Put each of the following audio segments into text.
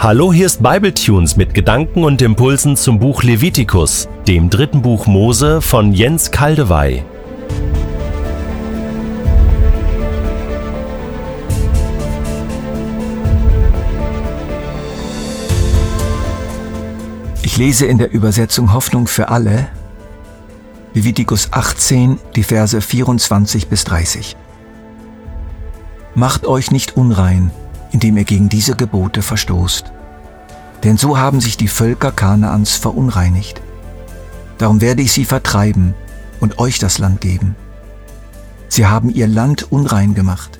Hallo, hier ist Bibletunes mit Gedanken und Impulsen zum Buch Levitikus, dem dritten Buch Mose von Jens Kaldewey. Ich lese in der Übersetzung Hoffnung für alle Levitikus 18, die Verse 24 bis 30. Macht euch nicht unrein, indem ihr gegen diese Gebote verstoßt. Denn so haben sich die Völker Kanaans verunreinigt. Darum werde ich sie vertreiben und euch das Land geben. Sie haben ihr Land unrein gemacht.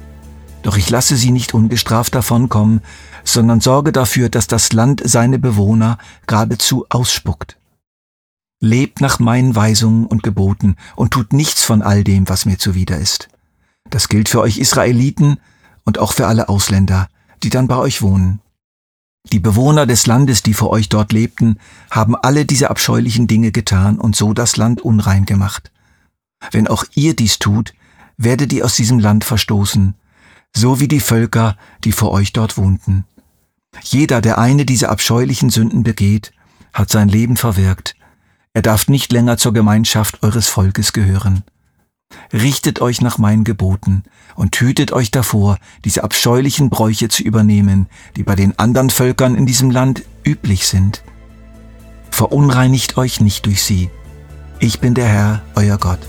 Doch ich lasse sie nicht ungestraft davonkommen, sondern sorge dafür, dass das Land seine Bewohner geradezu ausspuckt. Lebt nach meinen Weisungen und Geboten und tut nichts von all dem, was mir zuwider ist. Das gilt für euch Israeliten und auch für alle Ausländer, die dann bei euch wohnen. Die Bewohner des Landes, die vor euch dort lebten, haben alle diese abscheulichen Dinge getan und so das Land unrein gemacht. Wenn auch ihr dies tut, werdet ihr aus diesem Land verstoßen, so wie die Völker, die vor euch dort wohnten. Jeder, der eine dieser abscheulichen Sünden begeht, hat sein Leben verwirkt. Er darf nicht länger zur Gemeinschaft eures Volkes gehören. Richtet euch nach meinen Geboten und hütet euch davor, diese abscheulichen Bräuche zu übernehmen, die bei den anderen Völkern in diesem Land üblich sind. Verunreinigt euch nicht durch sie. Ich bin der Herr, euer Gott.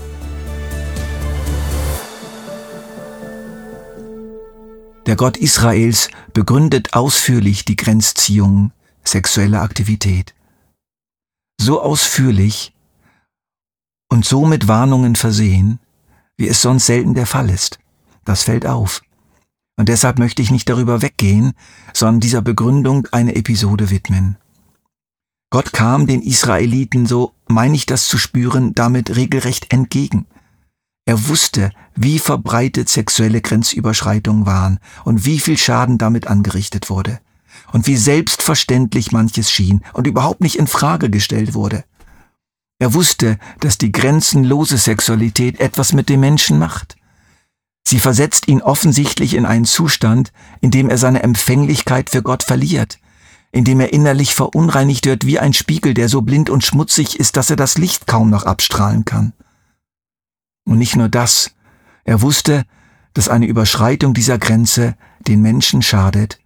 Der Gott Israels begründet ausführlich die Grenzziehung sexueller Aktivität. So ausführlich und so mit Warnungen versehen, wie es sonst selten der Fall ist. Das fällt auf. Und deshalb möchte ich nicht darüber weggehen, sondern dieser Begründung eine Episode widmen. Gott kam den Israeliten, so meine ich das zu spüren, damit regelrecht entgegen. Er wusste, wie verbreitet sexuelle Grenzüberschreitungen waren und wie viel Schaden damit angerichtet wurde und wie selbstverständlich manches schien und überhaupt nicht in Frage gestellt wurde. Er wusste, dass die grenzenlose Sexualität etwas mit dem Menschen macht. Sie versetzt ihn offensichtlich in einen Zustand, in dem er seine Empfänglichkeit für Gott verliert, in dem er innerlich verunreinigt wird wie ein Spiegel, der so blind und schmutzig ist, dass er das Licht kaum noch abstrahlen kann. Und nicht nur das, er wusste, dass eine Überschreitung dieser Grenze den Menschen schadet,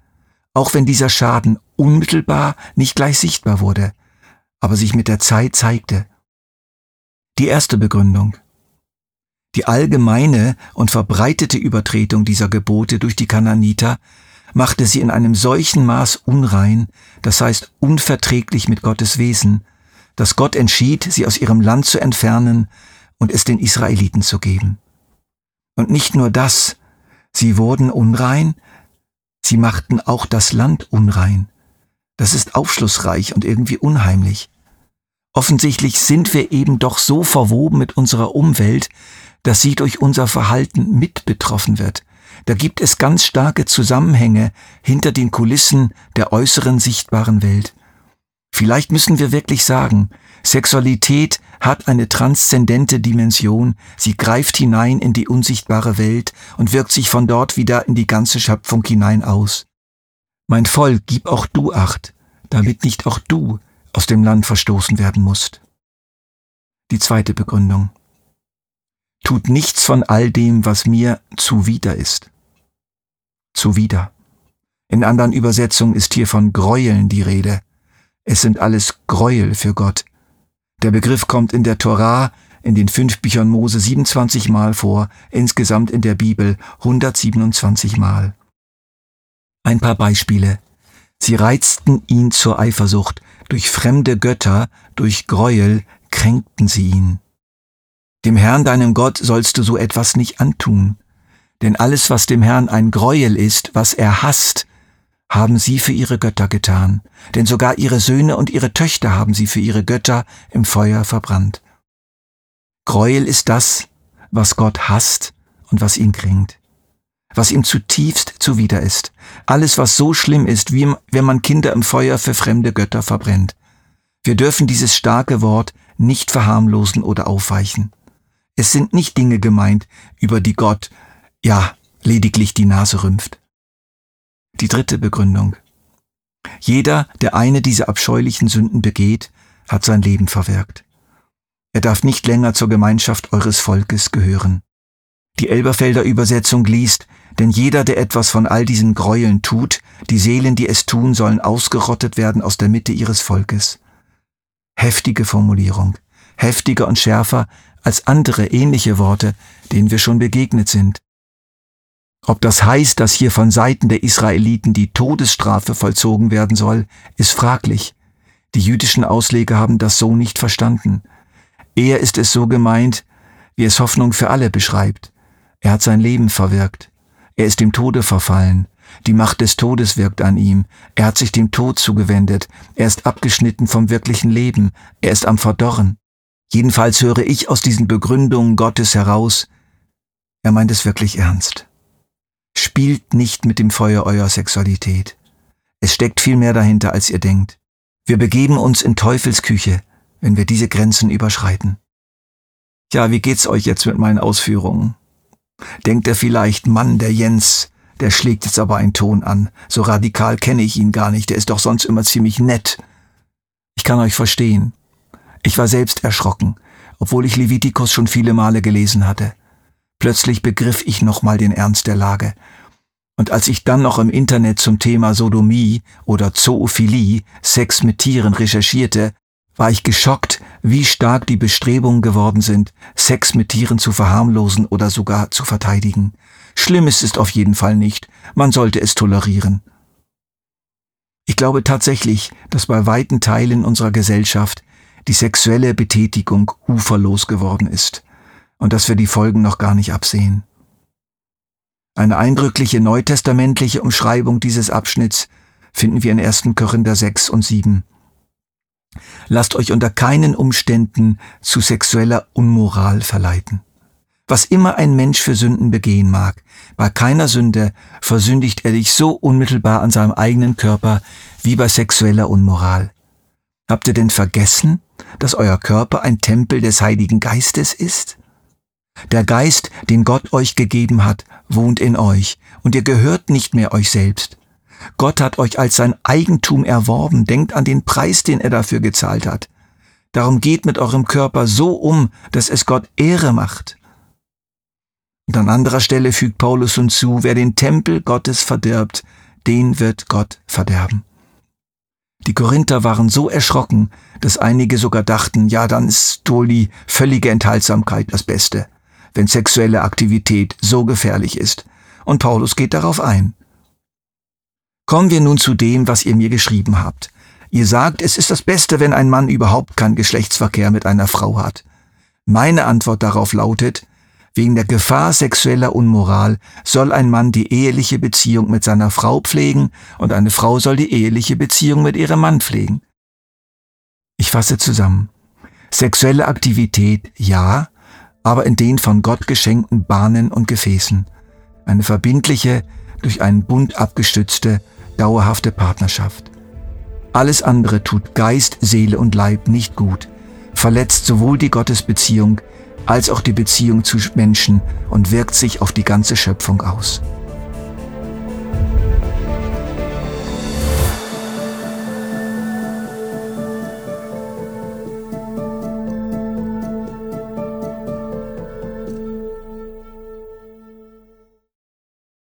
auch wenn dieser Schaden unmittelbar nicht gleich sichtbar wurde, aber sich mit der Zeit zeigte die erste Begründung. Die allgemeine und verbreitete Übertretung dieser Gebote durch die Kananiter machte sie in einem solchen Maß unrein, das heißt unverträglich mit Gottes Wesen, dass Gott entschied, sie aus ihrem Land zu entfernen und es den Israeliten zu geben. Und nicht nur das, sie wurden unrein, sie machten auch das Land unrein. Das ist aufschlussreich und irgendwie unheimlich. Offensichtlich sind wir eben doch so verwoben mit unserer Umwelt, dass sie durch unser Verhalten mit betroffen wird. Da gibt es ganz starke Zusammenhänge hinter den Kulissen der äußeren sichtbaren Welt. Vielleicht müssen wir wirklich sagen, Sexualität hat eine transzendente Dimension, sie greift hinein in die unsichtbare Welt und wirkt sich von dort wieder in die ganze Schöpfung hinein aus. Mein Volk, gib auch du acht, damit nicht auch du aus dem Land verstoßen werden musst. Die zweite Begründung. Tut nichts von all dem, was mir zuwider ist. Zuwider. In anderen Übersetzungen ist hier von Gräueln die Rede. Es sind alles Gräuel für Gott. Der Begriff kommt in der Torah, in den fünf Büchern Mose 27 Mal vor, insgesamt in der Bibel 127 Mal. Ein paar Beispiele. Sie reizten ihn zur Eifersucht, durch fremde Götter, durch Gräuel kränkten sie ihn. Dem Herrn deinem Gott sollst du so etwas nicht antun, denn alles, was dem Herrn ein Gräuel ist, was er hasst, haben sie für ihre Götter getan, denn sogar ihre Söhne und ihre Töchter haben sie für ihre Götter im Feuer verbrannt. Gräuel ist das, was Gott hasst und was ihn kränkt was ihm zutiefst zuwider ist. Alles, was so schlimm ist, wie wenn man Kinder im Feuer für fremde Götter verbrennt. Wir dürfen dieses starke Wort nicht verharmlosen oder aufweichen. Es sind nicht Dinge gemeint, über die Gott, ja, lediglich die Nase rümpft. Die dritte Begründung. Jeder, der eine dieser abscheulichen Sünden begeht, hat sein Leben verwirkt. Er darf nicht länger zur Gemeinschaft eures Volkes gehören. Die Elberfelder Übersetzung liest, denn jeder, der etwas von all diesen Gräueln tut, die Seelen, die es tun, sollen ausgerottet werden aus der Mitte ihres Volkes. Heftige Formulierung, heftiger und schärfer als andere ähnliche Worte, denen wir schon begegnet sind. Ob das heißt, dass hier von Seiten der Israeliten die Todesstrafe vollzogen werden soll, ist fraglich. Die jüdischen Ausleger haben das so nicht verstanden. Eher ist es so gemeint, wie es Hoffnung für alle beschreibt. Er hat sein Leben verwirkt. Er ist dem Tode verfallen. Die Macht des Todes wirkt an ihm. Er hat sich dem Tod zugewendet. Er ist abgeschnitten vom wirklichen Leben. Er ist am Verdorren. Jedenfalls höre ich aus diesen Begründungen Gottes heraus, er meint es wirklich ernst. Spielt nicht mit dem Feuer eurer Sexualität. Es steckt viel mehr dahinter, als ihr denkt. Wir begeben uns in Teufelsküche, wenn wir diese Grenzen überschreiten. Ja, wie geht's euch jetzt mit meinen Ausführungen? Denkt er vielleicht, Mann, der Jens, der schlägt jetzt aber einen Ton an. So radikal kenne ich ihn gar nicht, der ist doch sonst immer ziemlich nett. Ich kann euch verstehen. Ich war selbst erschrocken, obwohl ich Levitikus schon viele Male gelesen hatte. Plötzlich begriff ich nochmal den Ernst der Lage. Und als ich dann noch im Internet zum Thema Sodomie oder Zoophilie, Sex mit Tieren recherchierte, war ich geschockt, wie stark die Bestrebungen geworden sind, Sex mit Tieren zu verharmlosen oder sogar zu verteidigen. Schlimm ist es auf jeden Fall nicht, man sollte es tolerieren. Ich glaube tatsächlich, dass bei weiten Teilen unserer Gesellschaft die sexuelle Betätigung uferlos geworden ist und dass wir die Folgen noch gar nicht absehen. Eine eindrückliche neutestamentliche Umschreibung dieses Abschnitts finden wir in 1. Korinther 6 und 7. Lasst euch unter keinen Umständen zu sexueller Unmoral verleiten. Was immer ein Mensch für Sünden begehen mag, bei keiner Sünde versündigt er dich so unmittelbar an seinem eigenen Körper wie bei sexueller Unmoral. Habt ihr denn vergessen, dass euer Körper ein Tempel des Heiligen Geistes ist? Der Geist, den Gott euch gegeben hat, wohnt in euch, und ihr gehört nicht mehr euch selbst. Gott hat euch als sein Eigentum erworben, denkt an den Preis, den er dafür gezahlt hat. Darum geht mit eurem Körper so um, dass es Gott Ehre macht. Und an anderer Stelle fügt Paulus hinzu, wer den Tempel Gottes verdirbt, den wird Gott verderben. Die Korinther waren so erschrocken, dass einige sogar dachten, ja, dann ist wohl die völlige Enthaltsamkeit das Beste wenn sexuelle Aktivität so gefährlich ist. Und Paulus geht darauf ein. Kommen wir nun zu dem, was ihr mir geschrieben habt. Ihr sagt, es ist das Beste, wenn ein Mann überhaupt keinen Geschlechtsverkehr mit einer Frau hat. Meine Antwort darauf lautet, wegen der Gefahr sexueller Unmoral soll ein Mann die eheliche Beziehung mit seiner Frau pflegen und eine Frau soll die eheliche Beziehung mit ihrem Mann pflegen. Ich fasse zusammen. Sexuelle Aktivität ja, aber in den von Gott geschenkten Bahnen und Gefäßen. Eine verbindliche, durch einen Bund abgestützte, dauerhafte Partnerschaft. Alles andere tut Geist, Seele und Leib nicht gut, verletzt sowohl die Gottesbeziehung als auch die Beziehung zu Menschen und wirkt sich auf die ganze Schöpfung aus.